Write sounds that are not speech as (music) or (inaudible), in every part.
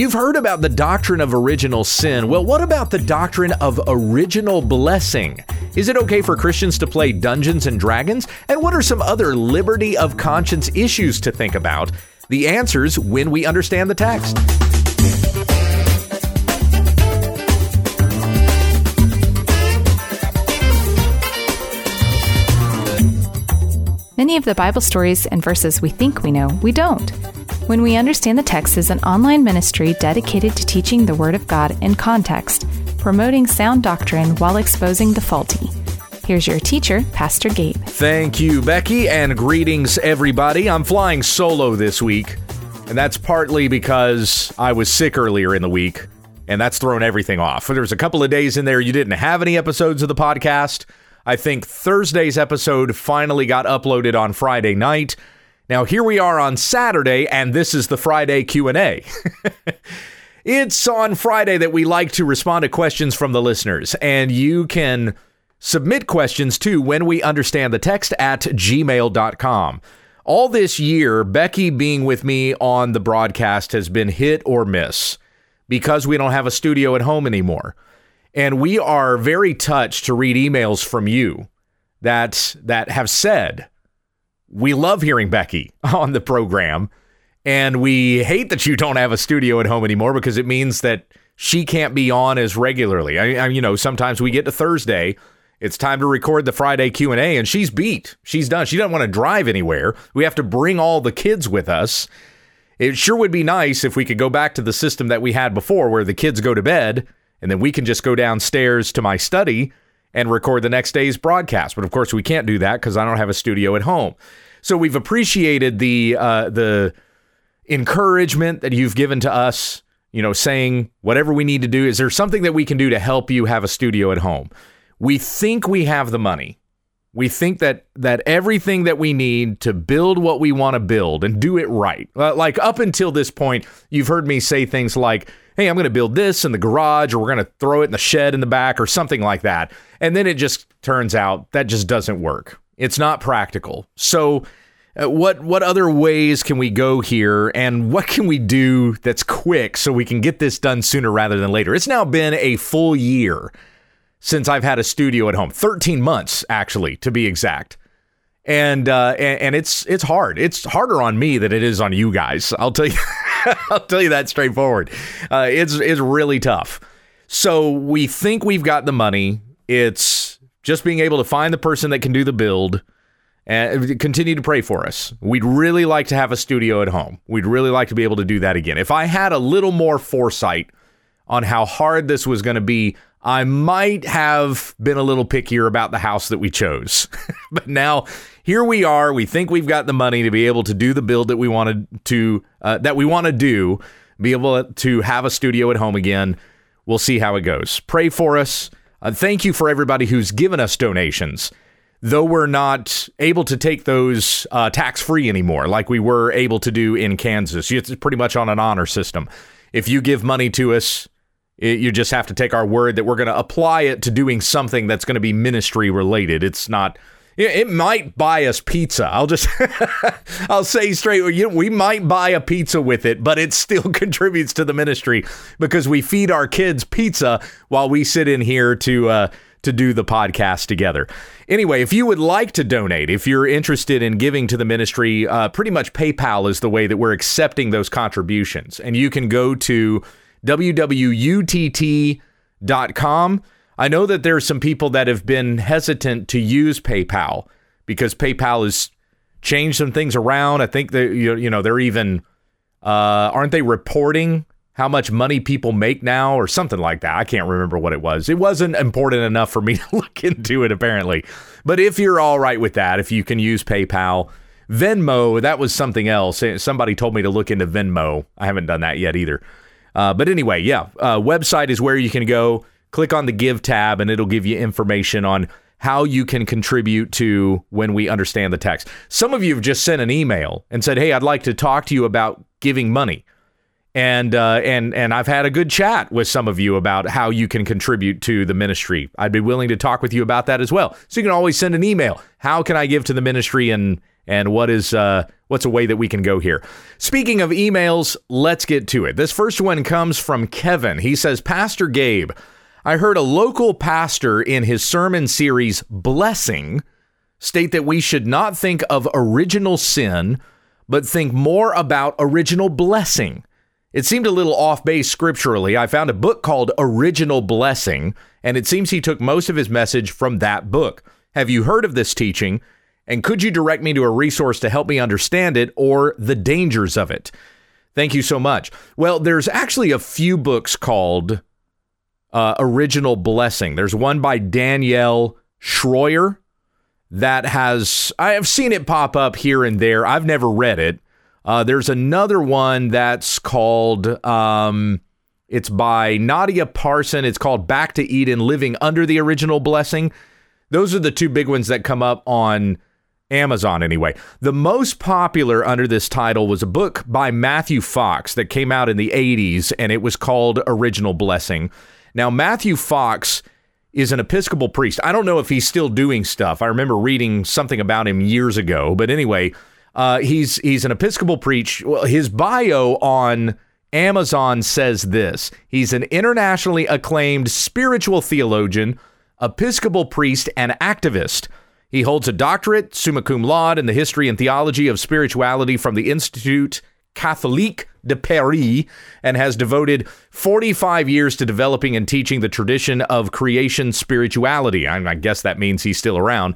You've heard about the doctrine of original sin. Well, what about the doctrine of original blessing? Is it okay for Christians to play Dungeons and Dragons? And what are some other liberty of conscience issues to think about? The answers when we understand the text. Many of the Bible stories and verses we think we know, we don't. When We Understand the Text is an online ministry dedicated to teaching the Word of God in context, promoting sound doctrine while exposing the faulty. Here's your teacher, Pastor Gabe. Thank you, Becky, and greetings, everybody. I'm flying solo this week, and that's partly because I was sick earlier in the week, and that's thrown everything off. There was a couple of days in there you didn't have any episodes of the podcast. I think Thursday's episode finally got uploaded on Friday night. Now here we are on Saturday and this is the Friday Q&A. (laughs) it's on Friday that we like to respond to questions from the listeners and you can submit questions too when we understand the text at gmail.com. All this year, Becky being with me on the broadcast has been hit or miss because we don't have a studio at home anymore. And we are very touched to read emails from you that that have said we love hearing Becky (laughs) on the program, and we hate that you don't have a studio at home anymore because it means that she can't be on as regularly. I, I, you know, sometimes we get to Thursday, it's time to record the Friday Q and A, and she's beat. She's done. She doesn't want to drive anywhere. We have to bring all the kids with us. It sure would be nice if we could go back to the system that we had before, where the kids go to bed, and then we can just go downstairs to my study and record the next day's broadcast. But of course, we can't do that because I don't have a studio at home. So we've appreciated the uh, the encouragement that you've given to us. You know, saying whatever we need to do. Is there something that we can do to help you have a studio at home? We think we have the money. We think that that everything that we need to build what we want to build and do it right. Uh, like up until this point, you've heard me say things like, "Hey, I'm going to build this in the garage or we're going to throw it in the shed in the back or something like that." And then it just turns out that just doesn't work. It's not practical. So uh, what what other ways can we go here and what can we do that's quick so we can get this done sooner rather than later? It's now been a full year since I've had a studio at home. 13 months actually to be exact. And uh, and, and it's it's hard. It's harder on me than it is on you guys. I'll tell you (laughs) I'll tell you that straightforward. Uh, it's it's really tough. So we think we've got the money. It's just being able to find the person that can do the build and continue to pray for us. We'd really like to have a studio at home. We'd really like to be able to do that again. If I had a little more foresight on how hard this was going to be, I might have been a little pickier about the house that we chose. (laughs) but now here we are. We think we've got the money to be able to do the build that we wanted to uh, that we want to do, be able to have a studio at home again. We'll see how it goes. Pray for us. Uh, thank you for everybody who's given us donations. Though we're not able to take those uh, tax free anymore, like we were able to do in Kansas, it's pretty much on an honor system. If you give money to us, it, you just have to take our word that we're going to apply it to doing something that's going to be ministry related. It's not it might buy us pizza. I'll just (laughs) I'll say straight we might buy a pizza with it, but it still (laughs) contributes to the ministry because we feed our kids pizza while we sit in here to uh, to do the podcast together. Anyway, if you would like to donate, if you're interested in giving to the ministry, uh, pretty much PayPal is the way that we're accepting those contributions, and you can go to wwutt.com I know that there are some people that have been hesitant to use PayPal because PayPal has changed some things around. I think that you know they're even uh, aren't they reporting how much money people make now or something like that. I can't remember what it was. It wasn't important enough for me (laughs) to look into it apparently. But if you're all right with that, if you can use PayPal, Venmo, that was something else. Somebody told me to look into Venmo. I haven't done that yet either. Uh, but anyway, yeah, uh, website is where you can go click on the Give tab and it'll give you information on how you can contribute to when we understand the text. Some of you have just sent an email and said, Hey, I'd like to talk to you about giving money. And uh, and and I've had a good chat with some of you about how you can contribute to the ministry. I'd be willing to talk with you about that as well. So you can always send an email. How can I give to the ministry and and what is uh, what's a way that we can go here? Speaking of emails, let's get to it. This first one comes from Kevin. He says, Pastor Gabe, I heard a local pastor in his sermon series Blessing state that we should not think of original sin, but think more about original blessing. It seemed a little off base scripturally. I found a book called Original Blessing, and it seems he took most of his message from that book. Have you heard of this teaching? And could you direct me to a resource to help me understand it or the dangers of it? Thank you so much. Well, there's actually a few books called uh, Original Blessing. There's one by Danielle Shroyer that has, I have seen it pop up here and there. I've never read it. Uh, there's another one that's called, um, it's by Nadia Parson. It's called Back to Eden Living Under the Original Blessing. Those are the two big ones that come up on Amazon, anyway. The most popular under this title was a book by Matthew Fox that came out in the 80s, and it was called Original Blessing. Now, Matthew Fox is an Episcopal priest. I don't know if he's still doing stuff. I remember reading something about him years ago, but anyway, uh, he's he's an Episcopal preach. Well, his bio on Amazon says this: He's an internationally acclaimed spiritual theologian, Episcopal priest, and activist. He holds a doctorate, summa cum laude, in the history and theology of spirituality from the Institut Catholique de Paris and has devoted 45 years to developing and teaching the tradition of creation spirituality. I guess that means he's still around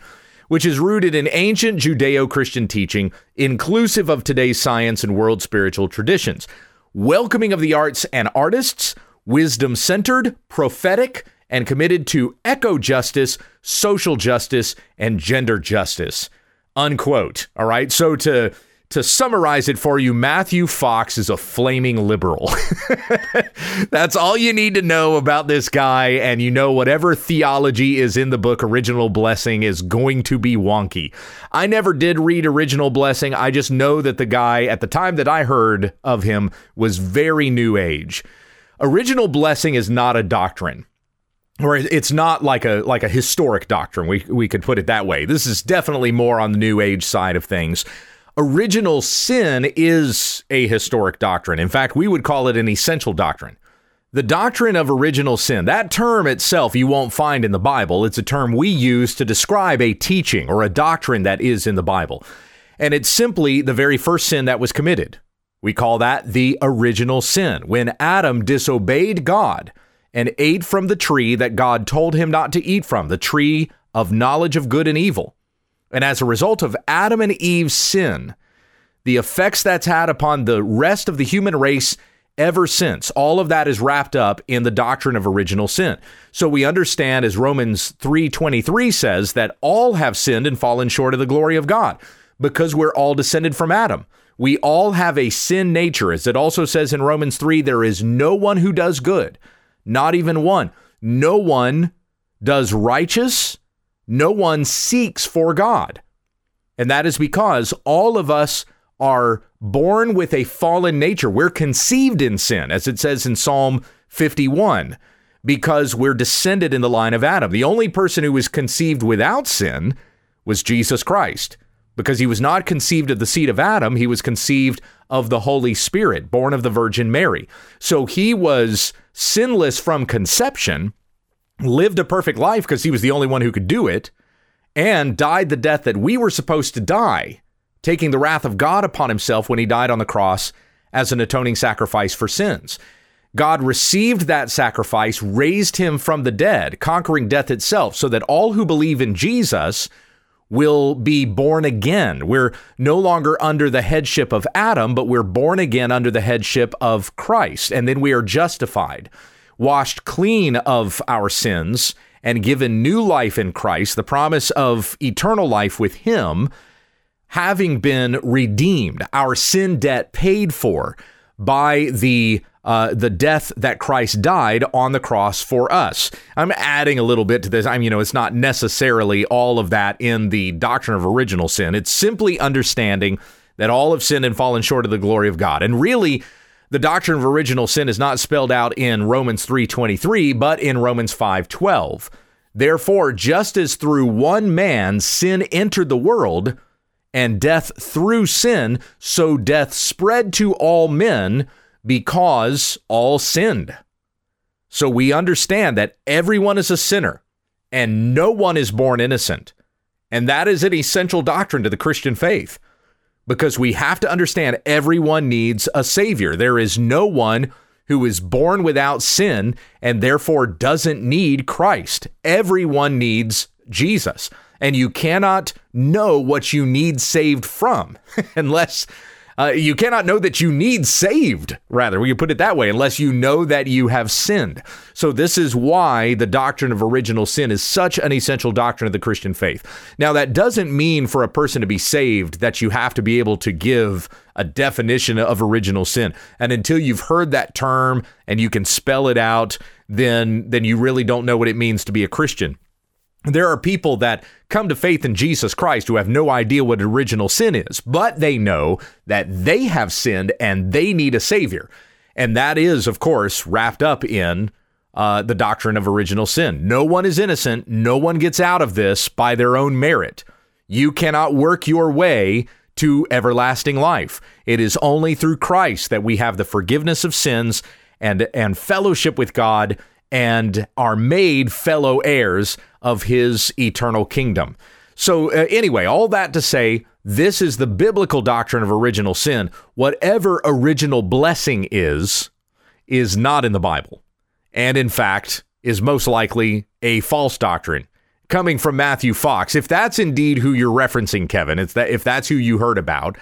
which is rooted in ancient Judeo Christian teaching, inclusive of today's science and world spiritual traditions, welcoming of the arts and artists, wisdom centered, prophetic, and committed to eco justice, social justice, and gender justice. Unquote. All right. So to to summarize it for you, Matthew Fox is a flaming liberal. (laughs) That's all you need to know about this guy, and you know whatever theology is in the book Original Blessing is going to be wonky. I never did read Original Blessing. I just know that the guy at the time that I heard of him was very new age. Original Blessing is not a doctrine or it's not like a like a historic doctrine. We we could put it that way. This is definitely more on the new age side of things original sin is a historic doctrine. In fact, we would call it an essential doctrine. The doctrine of original sin, that term itself you won't find in the Bible. It's a term we use to describe a teaching or a doctrine that is in the Bible. And it's simply the very first sin that was committed. We call that the original sin. When Adam disobeyed God and ate from the tree that God told him not to eat from, the tree of knowledge of good and evil. And as a result of Adam and Eve's sin, the effects that's had upon the rest of the human race ever since, all of that is wrapped up in the doctrine of original sin. So we understand as Romans 3:23 says that all have sinned and fallen short of the glory of God because we're all descended from Adam. We all have a sin nature. As it also says in Romans 3, there is no one who does good, not even one. No one does righteous, no one seeks for God. And that is because all of us are born with a fallen nature. We're conceived in sin, as it says in Psalm 51, because we're descended in the line of Adam. The only person who was conceived without sin was Jesus Christ, because he was not conceived of the seed of Adam, he was conceived of the Holy Spirit, born of the Virgin Mary. So he was sinless from conception lived a perfect life because he was the only one who could do it, and died the death that we were supposed to die, taking the wrath of God upon himself when he died on the cross as an atoning sacrifice for sins. God received that sacrifice, raised him from the dead, conquering death itself, so that all who believe in Jesus will be born again. We're no longer under the headship of Adam, but we're born again under the headship of Christ, and then we are justified washed clean of our sins and given new life in Christ, the promise of eternal life with Him, having been redeemed, our sin debt paid for by the uh, the death that Christ died on the cross for us. I'm adding a little bit to this. I'm, you know, it's not necessarily all of that in the doctrine of original sin. It's simply understanding that all have sinned and fallen short of the glory of God. And really, the doctrine of original sin is not spelled out in Romans 3:23, but in Romans 5:12. Therefore, just as through one man sin entered the world, and death through sin, so death spread to all men because all sinned. So we understand that everyone is a sinner and no one is born innocent. And that is an essential doctrine to the Christian faith because we have to understand everyone needs a savior. There is no one who is born without sin and therefore doesn't need Christ. Everyone needs Jesus. And you cannot know what you need saved from (laughs) unless uh, you cannot know that you need saved, rather, we can put it that way, unless you know that you have sinned. So, this is why the doctrine of original sin is such an essential doctrine of the Christian faith. Now, that doesn't mean for a person to be saved that you have to be able to give a definition of original sin. And until you've heard that term and you can spell it out, then, then you really don't know what it means to be a Christian. There are people that come to faith in Jesus Christ who have no idea what original sin is, but they know that they have sinned and they need a Savior. And that is, of course, wrapped up in uh, the doctrine of original sin. No one is innocent. No one gets out of this by their own merit. You cannot work your way to everlasting life. It is only through Christ that we have the forgiveness of sins and, and fellowship with God and are made fellow heirs of his eternal kingdom. So, uh, anyway, all that to say, this is the biblical doctrine of original sin. Whatever original blessing is, is not in the Bible. And in fact, is most likely a false doctrine coming from Matthew Fox. If that's indeed who you're referencing, Kevin, it's that if that's who you heard about,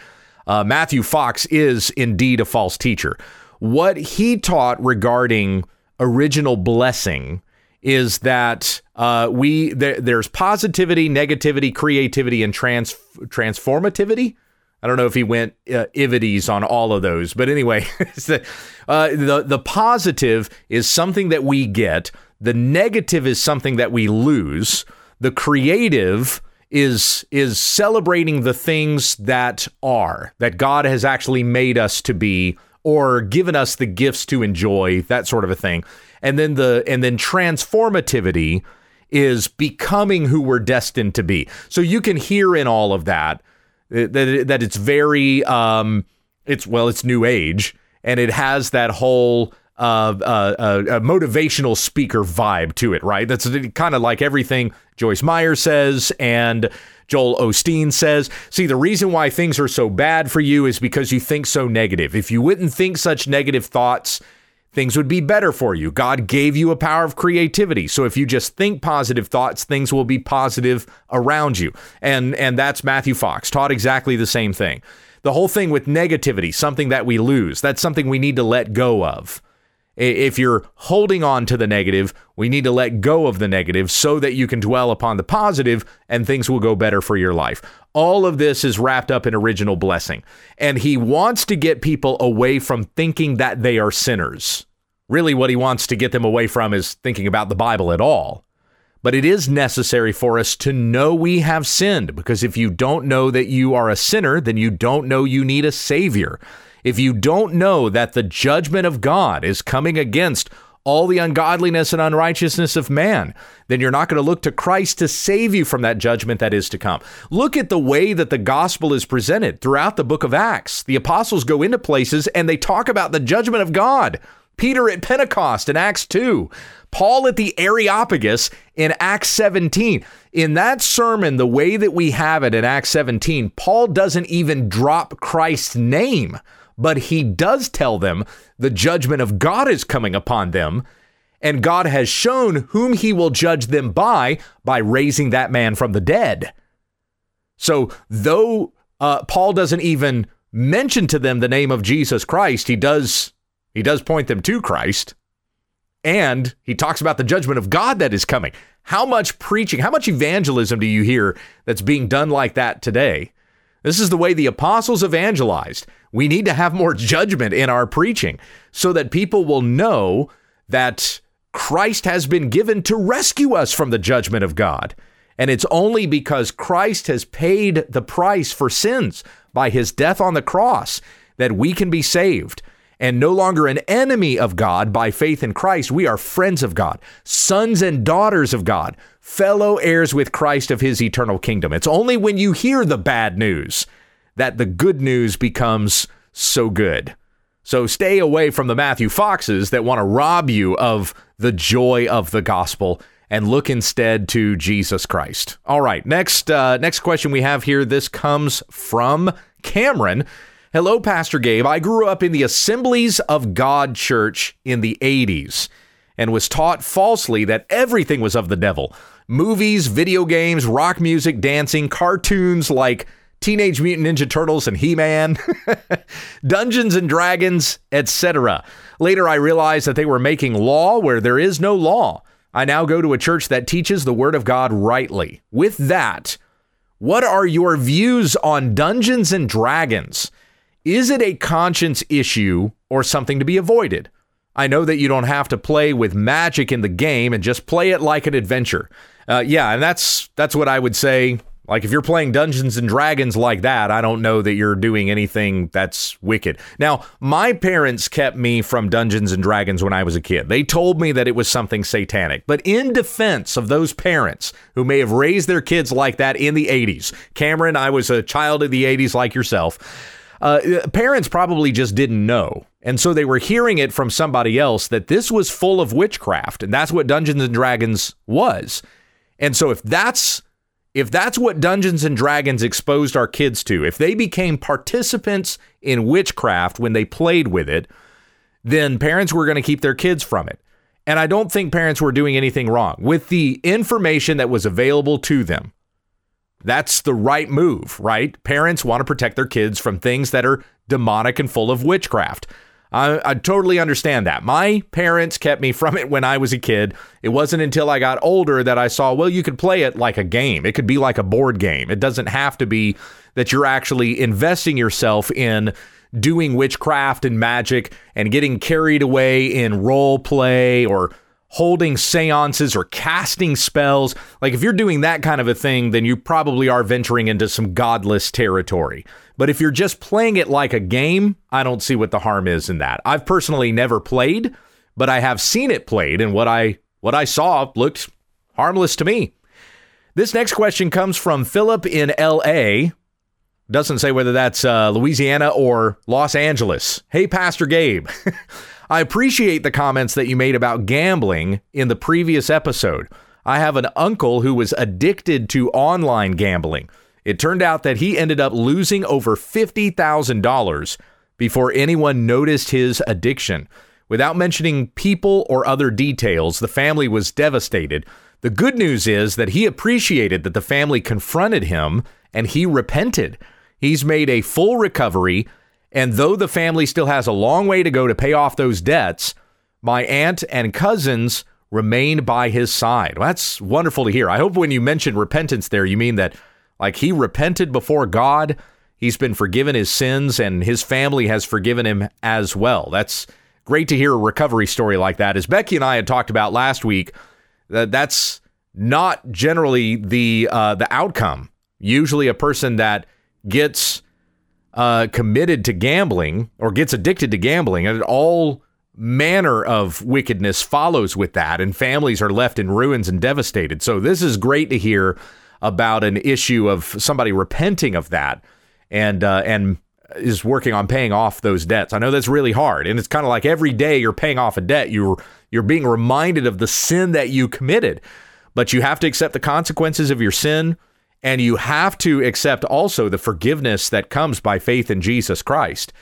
uh, Matthew Fox is indeed a false teacher. What he taught regarding original blessing is that uh, we there, there's positivity, negativity, creativity, and trans transformativity. I don't know if he went uh, ivities on all of those, but anyway, (laughs) the, uh, the the positive is something that we get. The negative is something that we lose. The creative is is celebrating the things that are that God has actually made us to be or given us the gifts to enjoy, that sort of a thing. And then the and then transformativity is becoming who we're destined to be. So you can hear in all of that that that it's very um it's well it's new age and it has that whole uh, uh, uh, motivational speaker vibe to it, right? That's kind of like everything Joyce Meyer says and Joel Osteen says. See, the reason why things are so bad for you is because you think so negative. If you wouldn't think such negative thoughts, things would be better for you. God gave you a power of creativity. So if you just think positive thoughts, things will be positive around you. And and that's Matthew Fox taught exactly the same thing. The whole thing with negativity, something that we lose, that's something we need to let go of. If you're holding on to the negative, we need to let go of the negative so that you can dwell upon the positive and things will go better for your life. All of this is wrapped up in original blessing. And he wants to get people away from thinking that they are sinners. Really, what he wants to get them away from is thinking about the Bible at all. But it is necessary for us to know we have sinned because if you don't know that you are a sinner, then you don't know you need a Savior if you don't know that the judgment of God is coming against all the ungodliness and unrighteousness of man, then you're not going to look to Christ to save you from that judgment that is to come. Look at the way that the gospel is presented throughout the book of Acts. The apostles go into places and they talk about the judgment of God. Peter at Pentecost in Acts 2, Paul at the Areopagus in Acts 17. In that sermon, the way that we have it in Acts 17, Paul doesn't even drop Christ's name but he does tell them the judgment of God is coming upon them. And God has shown whom he will judge them by by raising that man from the dead. So, though uh, Paul doesn't even mention to them the name of Jesus Christ, he does he does point them to Christ. And he talks about the judgment of God that is coming. How much preaching, how much evangelism do you hear that's being done like that today? This is the way the apostles evangelized. We need to have more judgment in our preaching so that people will know that Christ has been given to rescue us from the judgment of God. And it's only because Christ has paid the price for sins by his death on the cross that we can be saved. And no longer an enemy of God by faith in Christ. We are friends of God, sons and daughters of God, fellow heirs with Christ of his eternal kingdom. It's only when you hear the bad news that the good news becomes so good. So stay away from the Matthew Foxes that want to rob you of the joy of the gospel and look instead to Jesus Christ. All right, next uh, next question we have here. This comes from Cameron. Hello, Pastor Gabe. I grew up in the Assemblies of God Church in the 80s and was taught falsely that everything was of the devil. Movies, video games, rock music, dancing, cartoons like Teenage Mutant Ninja Turtles and He Man, (laughs) Dungeons and Dragons, etc. Later, I realized that they were making law where there is no law. I now go to a church that teaches the Word of God rightly. With that, what are your views on Dungeons and Dragons? Is it a conscience issue or something to be avoided? I know that you don't have to play with magic in the game and just play it like an adventure. Uh, yeah, and that's that's what I would say like if you're playing Dungeons and Dragons like that, I don't know that you're doing anything that's wicked. Now, my parents kept me from Dungeons and Dragons when I was a kid. They told me that it was something satanic. But in defense of those parents who may have raised their kids like that in the 80s, Cameron, I was a child of the 80s like yourself. Uh, parents probably just didn't know. And so they were hearing it from somebody else that this was full of witchcraft, and that's what Dungeons and Dragons was. And so if that's if that's what Dungeons and Dragons exposed our kids to, if they became participants in witchcraft when they played with it, then parents were going to keep their kids from it. And I don't think parents were doing anything wrong with the information that was available to them. That's the right move, right? Parents want to protect their kids from things that are demonic and full of witchcraft. I, I, totally understand that. My parents kept me from it when I was a kid. It wasn't until I got older that I saw, well, you could play it like a game. It could be like a board game. It doesn't have to be that you're actually investing yourself in doing witchcraft and magic and getting carried away in role play or holding seances or casting spells. Like if you're doing that kind of a thing, then you probably are venturing into some godless territory. But if you're just playing it like a game, I don't see what the harm is in that. I've personally never played, but I have seen it played, and what I what I saw looked harmless to me. This next question comes from Philip in L.A. Doesn't say whether that's uh, Louisiana or Los Angeles. Hey, Pastor Gabe. (laughs) I appreciate the comments that you made about gambling in the previous episode. I have an uncle who was addicted to online gambling. It turned out that he ended up losing over $50,000 before anyone noticed his addiction. Without mentioning people or other details, the family was devastated. The good news is that he appreciated that the family confronted him and he repented. He's made a full recovery, and though the family still has a long way to go to pay off those debts, my aunt and cousins remained by his side. Well, that's wonderful to hear. I hope when you mention repentance there, you mean that like he repented before God. He's been forgiven his sins and his family has forgiven him as well. That's great to hear a recovery story like that. As Becky and I had talked about last week, that that's not generally the uh, the outcome. Usually, a person that gets uh, committed to gambling or gets addicted to gambling, and all manner of wickedness follows with that, and families are left in ruins and devastated. So this is great to hear about an issue of somebody repenting of that and uh, and is working on paying off those debts. I know that's really hard, and it's kind of like every day you're paying off a debt, you're you're being reminded of the sin that you committed. But you have to accept the consequences of your sin, and you have to accept also the forgiveness that comes by faith in Jesus Christ.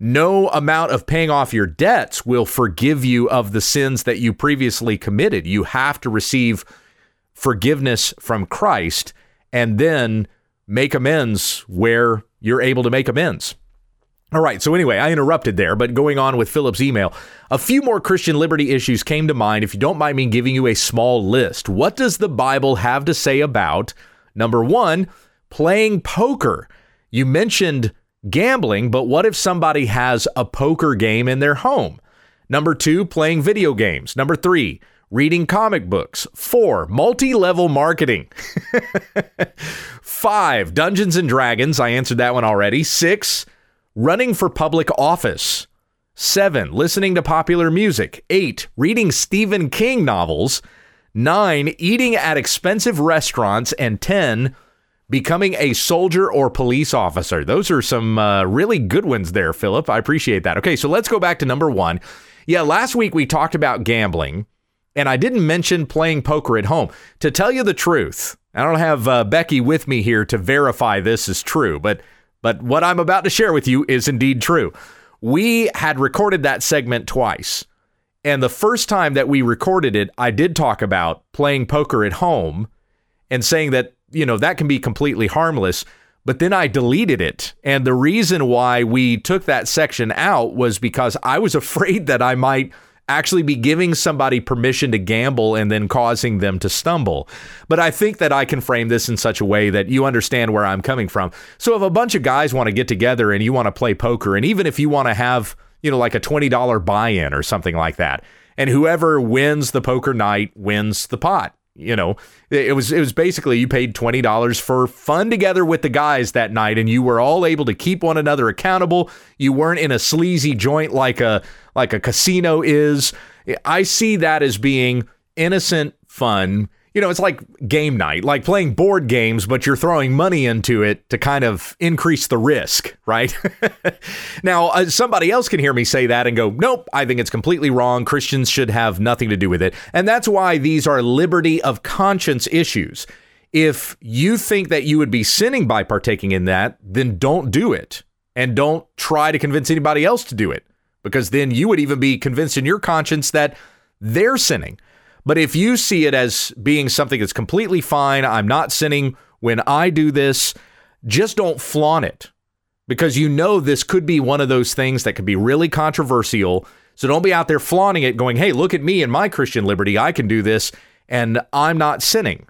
No amount of paying off your debts will forgive you of the sins that you previously committed. You have to receive forgiveness from Christ and then make amends where you're able to make amends. All right, so anyway, I interrupted there, but going on with Philip's email, a few more Christian liberty issues came to mind. If you don't mind me giving you a small list, what does the Bible have to say about number one, playing poker? You mentioned gambling, but what if somebody has a poker game in their home? Number two, playing video games. Number three, reading comic books. Four, multi level marketing. (laughs) Five, Dungeons and Dragons. I answered that one already. Six, running for public office. Seven, listening to popular music. Eight, reading Stephen King novels. Nine, eating at expensive restaurants. And 10, becoming a soldier or police officer. Those are some uh, really good ones there, Philip. I appreciate that. Okay, so let's go back to number one. Yeah, last week we talked about gambling, and I didn't mention playing poker at home. To tell you the truth, I don't have uh, Becky with me here to verify this is true, but but what I'm about to share with you is indeed true we had recorded that segment twice. And the first time that we recorded it, I did talk about playing poker at home and saying that, you know, that can be completely harmless. But then I deleted it. And the reason why we took that section out was because I was (laughs) afraid that I might actually be giving somebody permission to gamble and then causing them to stumble. But I think that I can frame this in such a way that you understand where I'm coming from. So if a bunch of guys want to get together and you want to play poker, and even if you want to have, you know, like a $20 buy in or something like that, and whoever wins the poker night wins the pot you know. It was it was basically you paid $20 for fun together with the guys that night and you were all able to keep one another accountable. You weren't in a sleazy joint like a like a casino is. I see that as being innocent fun you know, it's like game night, like playing board games, but you're throwing money into it to kind of increase the risk, right? (laughs) now, uh, somebody else can hear me say that and go, nope, I think it's completely wrong. Christians should have nothing to do with it. And that's why these are liberty of conscience issues. If you think that you would be sinning by partaking in that, then don't do it. And don't try to convince anybody else to do it, because then you would even be convinced in your conscience that they're sinning. But if you see it as being something that's completely fine, I'm not sinning when I do this, just don't flaunt it because you know this could be one of those things that could be really controversial. So don't be out there flaunting it, going, hey, look at me and my Christian liberty. I can do this and I'm not sinning.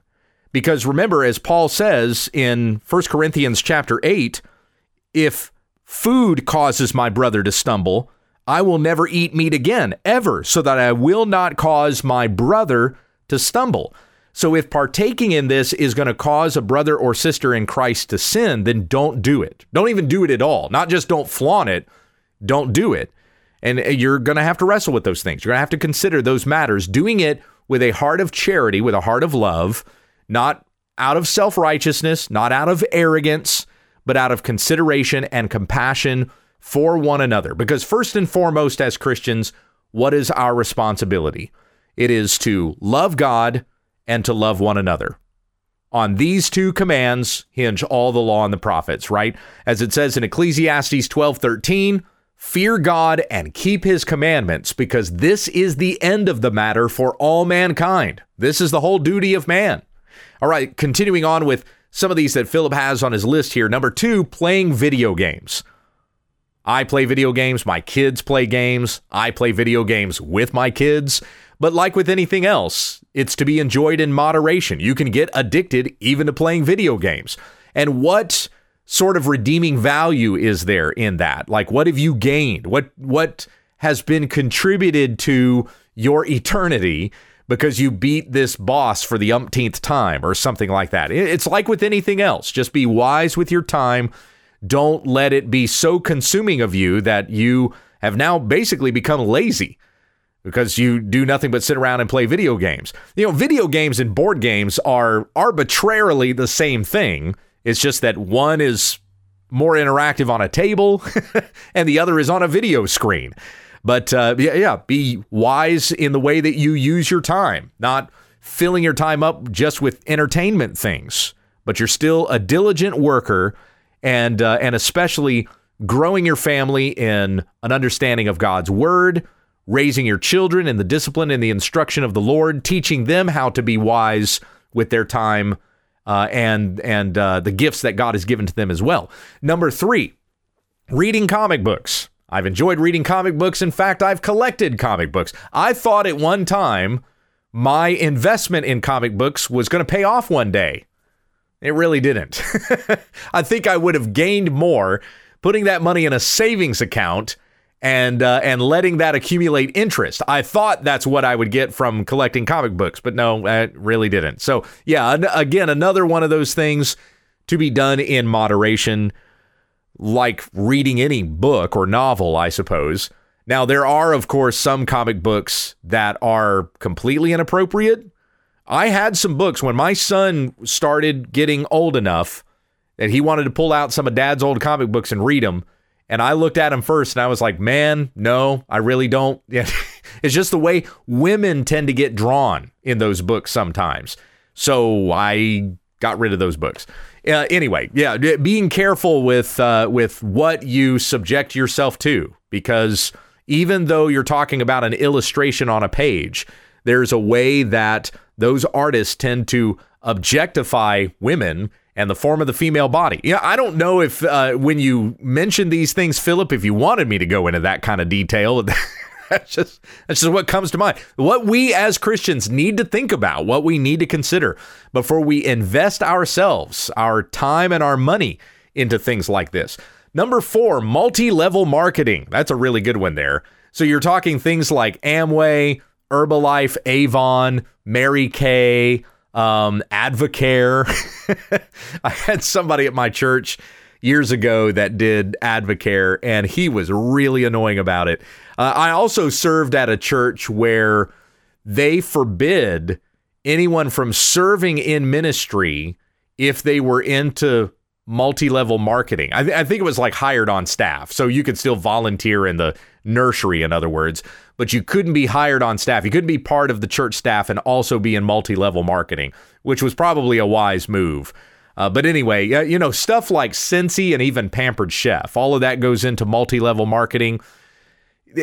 Because remember, as Paul says in 1 Corinthians chapter 8, if food causes my brother to stumble, I will never eat meat again, ever, so that I will not cause my brother to stumble. So if partaking in this is going to cause a brother or sister in Christ to sin, then don't do it. Don't even do it at all. Not just don't flaunt it, don't do it. And uh, you're going to have to wrestle with those things. You're going to have to consider those matters, doing it with a heart of charity, with a heart of love, not out of self righteousness, not out of arrogance, but out of consideration and compassion for one another. Because, first and foremost, as Christians, what is our responsibility? It is to love God and to love one another. On these two commands hinge all the law and the prophets, right? As it says in Ecclesiastes 12 13, fear God and keep his commandments, because this is the end of the matter for all mankind. This is the whole duty of man. All right, continuing on with some of these that Philip has on his list here. Number two, playing video games. I play video games, my kids play games, I play video games with my kids. But like with anything else, it's to be enjoyed in moderation. You can get addicted even to playing video games. And what sort of redeeming value is there in that? Like what have you gained? What what has been contributed to your eternity because you beat this boss for the umpteenth time or something like that? It's like with anything else. Just be wise with your time don't let it be so consuming of you that you have now basically become lazy because you do nothing but sit around and play video games. You know, video games and board games are arbitrarily the same thing. It's just that one is more interactive on a table (laughs) and the other is on a video screen. But uh, yeah, yeah, be wise in the way that you use your time, not filling your time up just with entertainment things, but you're still a diligent worker and uh, and especially growing your family in an understanding of God's word, raising your children in the discipline and the instruction of the Lord, teaching them how to be wise with their time uh, and and uh, the gifts that God has given to them as well. Number three, reading comic books. I've enjoyed reading comic books. In fact, I've collected comic books. I thought at one time my investment in comic books was going to pay off one day. It really didn't. (laughs) I think I would have gained more putting that money in a savings account and uh, and letting that accumulate interest. I thought that's what I would get from collecting comic books, but no, it really didn't. So yeah, again, another one of those things to be done in moderation, like reading any book or novel, I suppose. Now, there are, of course, some comic books that are completely inappropriate. I had some books when my son started getting old enough that he wanted to pull out some of dad's old comic books and read them. And I looked at him first and I was like, man, no, I really don't. (laughs) it's just the way women tend to get drawn in those books sometimes. So I got rid of those books. Uh, anyway, yeah, being careful with uh, with what you subject yourself to, because even though you're talking about an illustration on a page, there's a way that those artists tend to objectify women and the form of the female body. Yeah, I don't know if uh, when you mentioned these things, Philip, if you wanted me to go into that kind of detail. (laughs) that's just that's just what comes to mind. What we as Christians need to think about, what we need to consider before we invest ourselves, our time and our money into things like this. Number four, multi level marketing. That's a really good one there. So you're talking things like Amway, Herbalife, Avon, Mary Kay, um, Advocare. (laughs) I had somebody at my church years ago that did Advocare, and he was really annoying about it. Uh, I also served at a church where they forbid anyone from serving in ministry if they were into multi-level marketing. I, th- I, think it was like hired on staff, so you could still volunteer in the nursery, in other words, but you couldn't be hired on staff. You couldn't be part of the church staff and also be in multi-level marketing, which was probably a wise move. Uh, but anyway, you know, stuff like Scentsy and even Pampered Chef, all of that goes into multi-level marketing.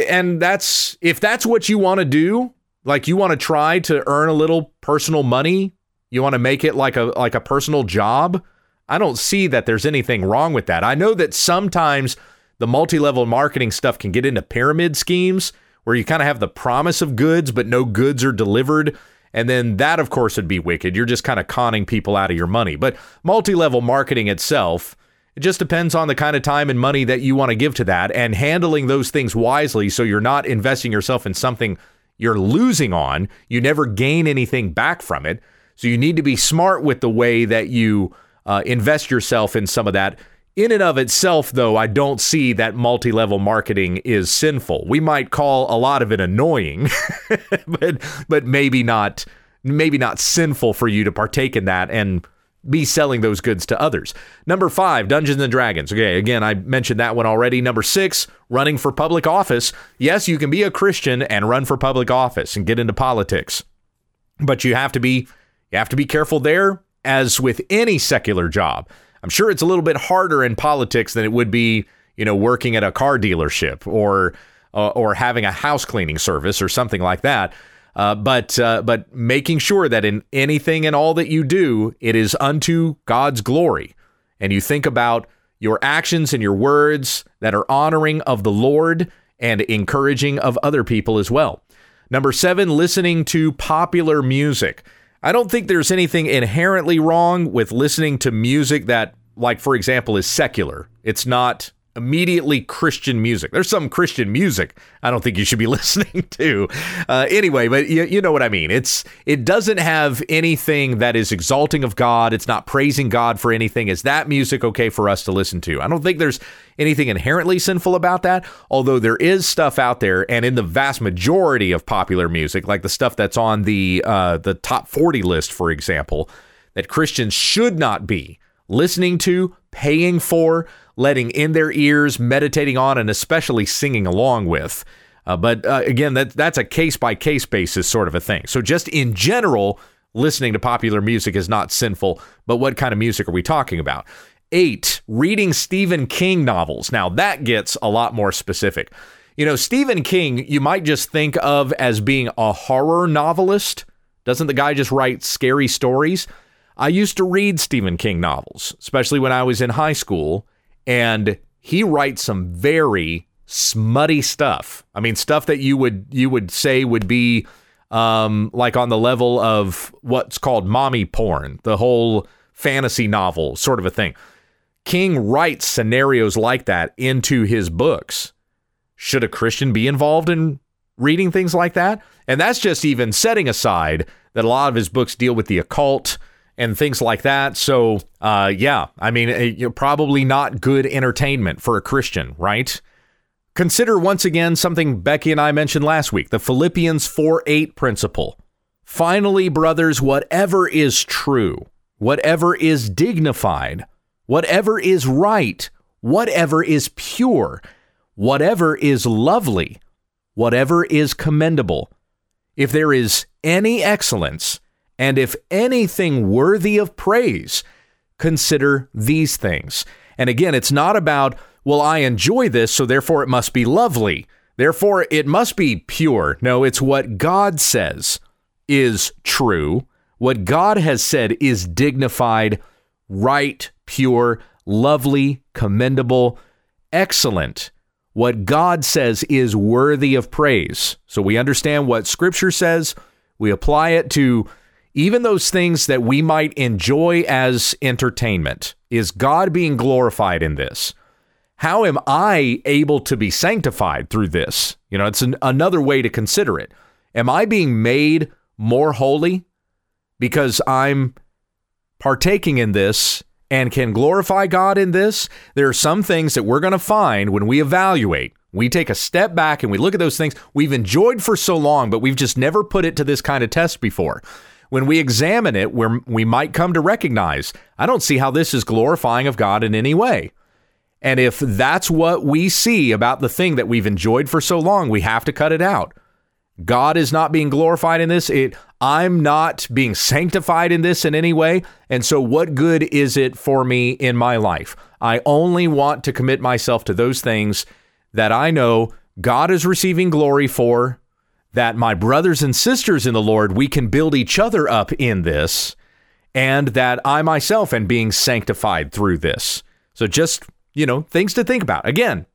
And that's if that's what you want to do, like you want to try to earn a little personal money, you want to make it like a like a personal job I don't see that there's anything wrong with that. I know that sometimes the multi level marketing stuff can get into pyramid schemes where you kind of have the promise of goods, but no goods are delivered. And then that, of course, would be wicked. You're just kind of conning people out of your money. But multi level marketing itself, it just depends on the kind of time and money that you want to give to that and handling those things wisely so you're not investing yourself in something you're losing on. You never gain anything back from it. So you need to be smart with the way that you uh, invest yourself in some of that. In and of itself, though, I don't see that multi level marketing is sinful. We might call a lot of it annoying, (laughs) but, but maybe not maybe not sinful for you to partake in that and be selling those goods to others. Number five, Dungeons and Dragons. Okay, again, I mentioned that one already. Number six, running for public office. Yes, you can be a Christian and run for public office and get into politics, but you have to be you have to be careful there as with any secular job. I'm sure it's a little bit harder in politics than it would be, you know, working at a car dealership or uh, or having a house cleaning service or something like that. Uh, but uh, but making sure that in anything and all that you do, it is unto God's glory, and you think about your actions and your words that are honoring of the Lord and encouraging of other people as well. Number seven, listening to popular music. I don't think there's anything inherently wrong with listening to music that, like, for example, is secular. It's not immediately Christian music. There's some Christian music I don't think you should be (laughs) listening to. Uh, anyway, but you, you know what I mean. It's it doesn't have anything that is exalting of God. It's not praising God for anything. Is that music okay for us to listen to? I don't think there's anything inherently sinful about that. Although there is stuff out there, and in the vast majority of popular music, like the stuff that's on the uh, the top 40 list, for example, that Christians should not be listening to, paying for letting in their ears, meditating on, and especially singing along with. Uh, but uh, again, that, that's a case by case basis sort of a thing. So, just in general, listening to popular music is not sinful, but what kind of music are we talking about? Eight, reading Stephen King novels. Now, that gets a lot more specific. You know, Stephen King, you might just think of as being a horror novelist. Doesn't the guy just write scary stories? I used to read Stephen King novels, especially when I was in high school, and he writes some very smutty stuff. I mean, stuff that you would you would say would be um, like on the level of what's called mommy porn, the whole fantasy novel sort of a thing. King writes scenarios like that into his books. Should a Christian be involved in reading things like that? And that's just even setting aside that a lot of his books deal with the occult and things like that. So, uh, yeah, I mean, uh, probably not good entertainment for a Christian, right? Consider once again something Becky and I mentioned last week the Philippians 4 8 principle. Finally, brothers, whatever is true, whatever is dignified, whatever is right, whatever is pure, whatever is lovely, whatever is commendable, if there is any excellence, and if anything worthy of praise, consider these things. And again, it's not about, well, I enjoy this, so therefore it must be lovely. Therefore, it must be pure. No, it's what God says is true. What God has said is dignified, right, pure, lovely, commendable, excellent. What God says is worthy of praise. So we understand what Scripture says, we apply it to even those things that we might enjoy as entertainment. Is God being glorified in this? How am I able to be sanctified through this? You know, it's an, another way to consider it. Am I being made more holy because I'm partaking in this and can glorify God in this? There are some things that we're going to find when we evaluate. We take a step back and we look at those things we've enjoyed for so long, but we've just never put it to this kind of test before when we examine it, where we might come to recognize, I don't see how this is glorifying of God in any way. And if that's what we see about the thing that we've enjoyed for so long, we have to cut it out. God is not being glorified in this. It I'm not being sanctified in this in any way. And so what good is it for me in my life? I only want to commit myself to those things that I know God is receiving glory for that my brothers and sisters in the Lord, we can build each other up in this, and that I myself am being sanctified through this. So just, you know, things to think about. Again,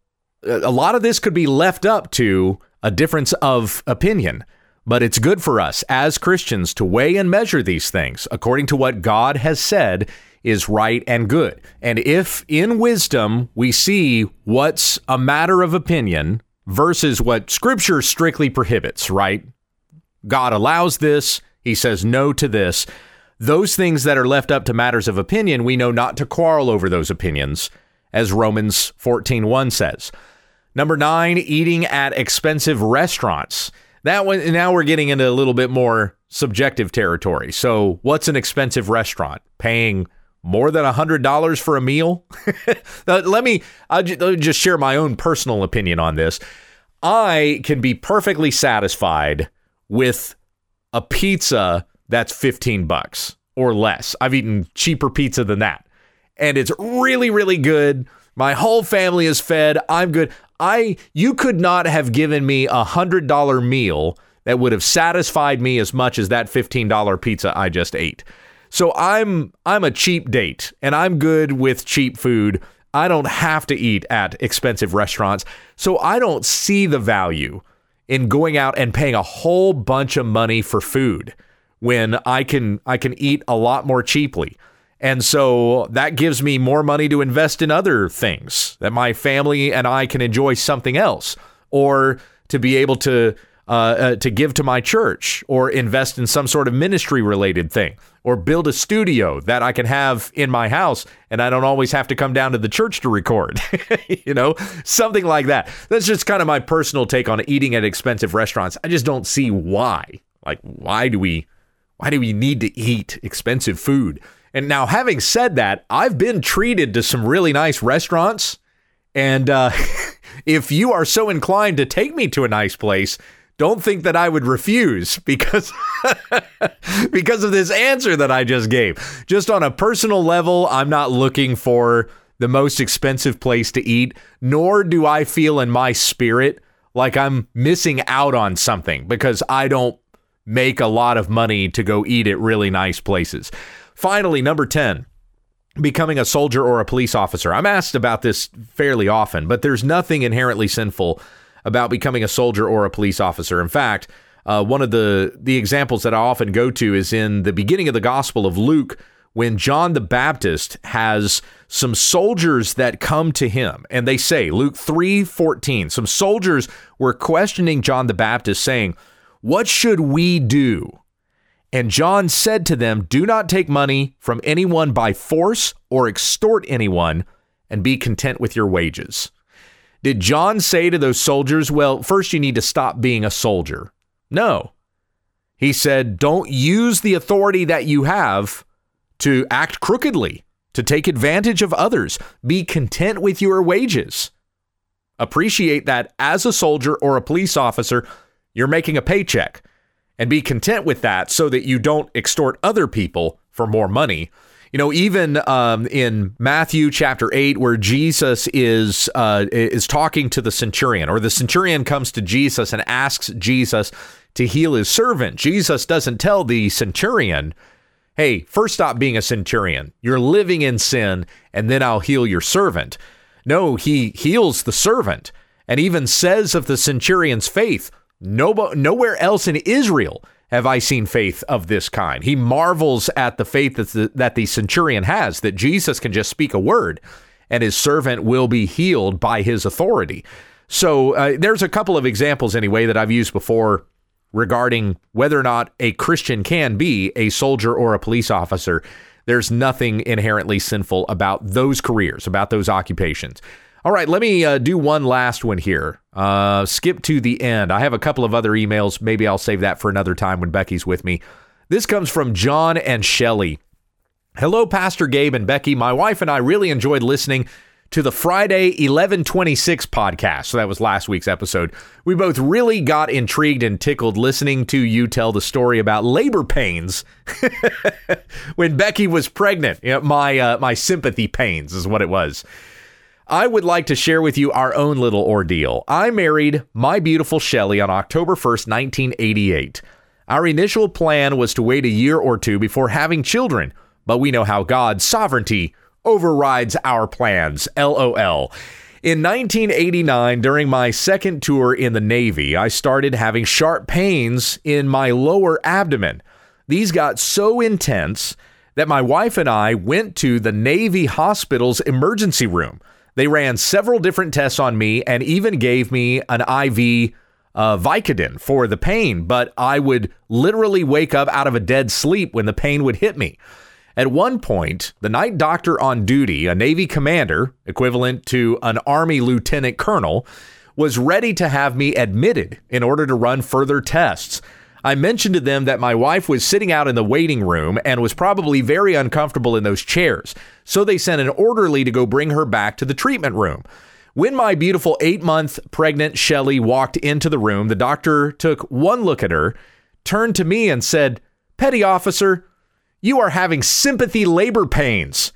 a lot of this could be left up to a difference of opinion, but it's good for us as Christians to weigh and measure these things according to what God has said is right and good. And if in wisdom we see what's a matter of opinion, versus what scripture strictly prohibits, right? God allows this, he says no to this. Those things that are left up to matters of opinion, we know not to quarrel over those opinions, as Romans 14:1 says. Number 9, eating at expensive restaurants. That one now we're getting into a little bit more subjective territory. So, what's an expensive restaurant? Paying more than $100 for a meal? (laughs) let me I'll just share my own personal opinion on this. I can be perfectly satisfied with a pizza that's 15 bucks or less. I've eaten cheaper pizza than that. And it's really really good. My whole family is fed. I'm good. I you could not have given me a $100 meal that would have satisfied me as much as that $15 pizza I just ate. So I'm I'm a cheap date and I'm good with cheap food. I don't have to eat at expensive restaurants. So I don't see the value in going out and paying a whole bunch of money for food when I can I can eat a lot more cheaply. And so that gives me more money to invest in other things that my family and I can enjoy something else or to be able to uh, uh, to give to my church or invest in some sort of ministry related thing or build a studio that I can have in my house and I don't always have to come down to the church to record. (laughs) you know, something like that. That's just kind of my personal take on eating at expensive restaurants. I just don't see why. Like why do we why do we need to eat expensive food? And now having said that, I've been treated to some really nice restaurants and uh, (laughs) if you are so inclined to take me to a nice place, don't think that I would refuse because (laughs) because of this answer that I just gave. Just on a personal level, I'm not looking for the most expensive place to eat, nor do I feel in my spirit like I'm missing out on something because I don't make a lot of money to go eat at really nice places. Finally, number 10, becoming a soldier or a police officer. I'm asked about this fairly often, but there's nothing inherently sinful about becoming a soldier or a police officer. In fact, uh, one of the the examples that I often go to is in the beginning of the Gospel of Luke when John the Baptist has some soldiers that come to him and they say Luke 3:14 some soldiers were questioning John the Baptist saying what should we do and John said to them do not take money from anyone by force or extort anyone and be content with your wages Did John say to those soldiers, well, first you need to stop being a soldier? No. He said, don't use the authority that you have to act crookedly, to take advantage of others. Be content with your wages. Appreciate that as a soldier or a police officer, you're making a paycheck and be content with that so that you don't extort other people for more money. You know, even um, in Matthew chapter eight, where Jesus is uh, is talking to the centurion, or the centurion comes to Jesus and asks Jesus to heal his servant. Jesus doesn't tell the centurion, "Hey, first stop being a centurion. You're living in sin, and then I'll heal your servant." No, he heals the servant, and even says of the centurion's faith, no, nowhere else in Israel have I seen faith of this kind. He marvels at the faith that the, that the centurion has, that Jesus can just speak a word and his servant will be healed by his authority. So uh, there's a couple of examples, anyway, that I've used before regarding whether or not a Christian can be a soldier or a police officer. There's nothing inherently sinful about those careers, about those occupations. All right, let me uh, do one last one here. Uh, skip to the end. I have a couple of other emails. Maybe I'll save that for another time when Becky's with me. This comes from John and Shelly. Hello, Pastor Gabe and Becky. My wife and I really enjoyed listening to the Friday 1126 podcast. So that was last week's episode. We both really got intrigued and tickled listening to you tell the story about labor pains (laughs) when Becky was pregnant. You know, my uh, my sympathy pains is what it was. I would like to share with you our own little ordeal. I married my beautiful Shelley on October 1st, 1988. Our initial plan was to wait a year or two before having children, but we know how God's sovereignty overrides our plans. LOL. In 1989, during my second tour in the Navy, I started having sharp pains in my lower abdomen. These got so intense that my wife and I went to the Navy hospital's emergency room. They ran several different tests on me and even gave me an IV uh, Vicodin for the pain, but I would literally wake up out of a dead sleep when the pain would hit me. At one point, the night doctor on duty, a Navy commander, equivalent to an Army lieutenant colonel, was ready to have me admitted in order to run further tests. I mentioned to them that my wife was sitting out in the waiting room and was probably very uncomfortable in those chairs, so they sent an orderly to go bring her back to the treatment room. When my beautiful eight month pregnant Shelley walked into the room, the doctor took one look at her, turned to me, and said, Petty officer, you are having sympathy labor pains.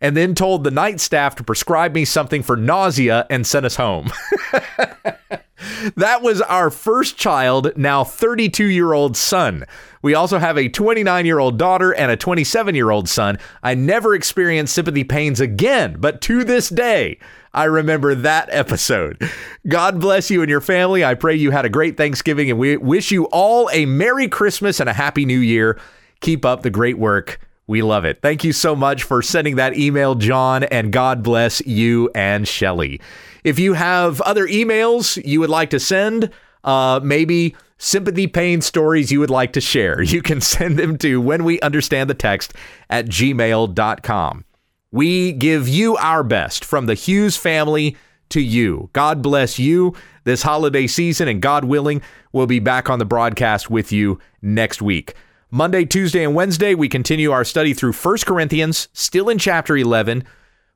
And then told the night staff to prescribe me something for nausea and sent us home. (laughs) that was our first child, now 32 year old son. We also have a 29 year old daughter and a 27 year old son. I never experienced sympathy pains again, but to this day, I remember that episode. God bless you and your family. I pray you had a great Thanksgiving and we wish you all a Merry Christmas and a Happy New Year. Keep up the great work. We love it. Thank you so much for sending that email, John, and God bless you and Shelly. If you have other emails you would like to send, uh, maybe sympathy pain stories you would like to share, you can (laughs) send them to when we understand the text at gmail.com. We give you our best from the Hughes family to you. God bless you this holiday season, and God willing, we'll be back on the broadcast with you next week. Monday, Tuesday, and Wednesday, we continue our study through 1 Corinthians, still in chapter 11,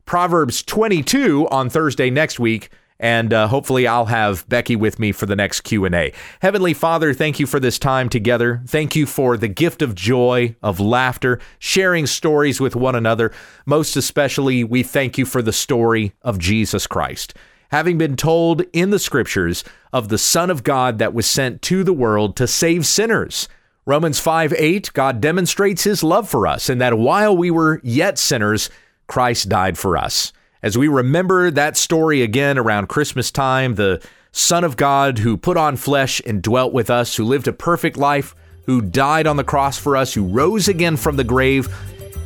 Proverbs 22 on Thursday next week, and uh, hopefully I'll have Becky with me for the next Q&A. Heavenly Father, thank you for this time together. Thank you for the gift of joy, of laughter, sharing stories with one another. Most especially, we thank you for the story of Jesus Christ. Having been told in the scriptures of the Son of God that was sent to the world to save sinners, Romans 5 8, God demonstrates his love for us, and that while we were yet sinners, Christ died for us. As we remember that story again around Christmas time, the Son of God who put on flesh and dwelt with us, who lived a perfect life, who died on the cross for us, who rose again from the grave,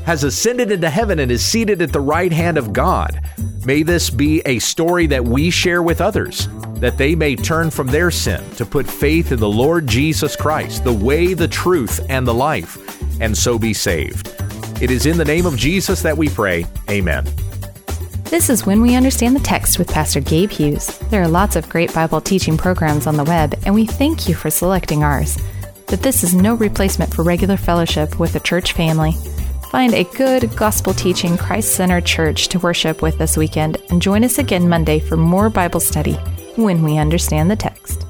has ascended into heaven and is seated at the right hand of God. May this be a story that we share with others, that they may turn from their sin to put faith in the Lord Jesus Christ, the way, the truth, and the life, and so be saved. It is in the name of Jesus that we pray. Amen. This is When We Understand the Text with Pastor Gabe Hughes. There are lots of great Bible teaching programs on the web, and we thank you for selecting ours. But this is no replacement for regular fellowship with a church family. Find a good, gospel teaching, Christ centered church to worship with this weekend and join us again Monday for more Bible study when we understand the text.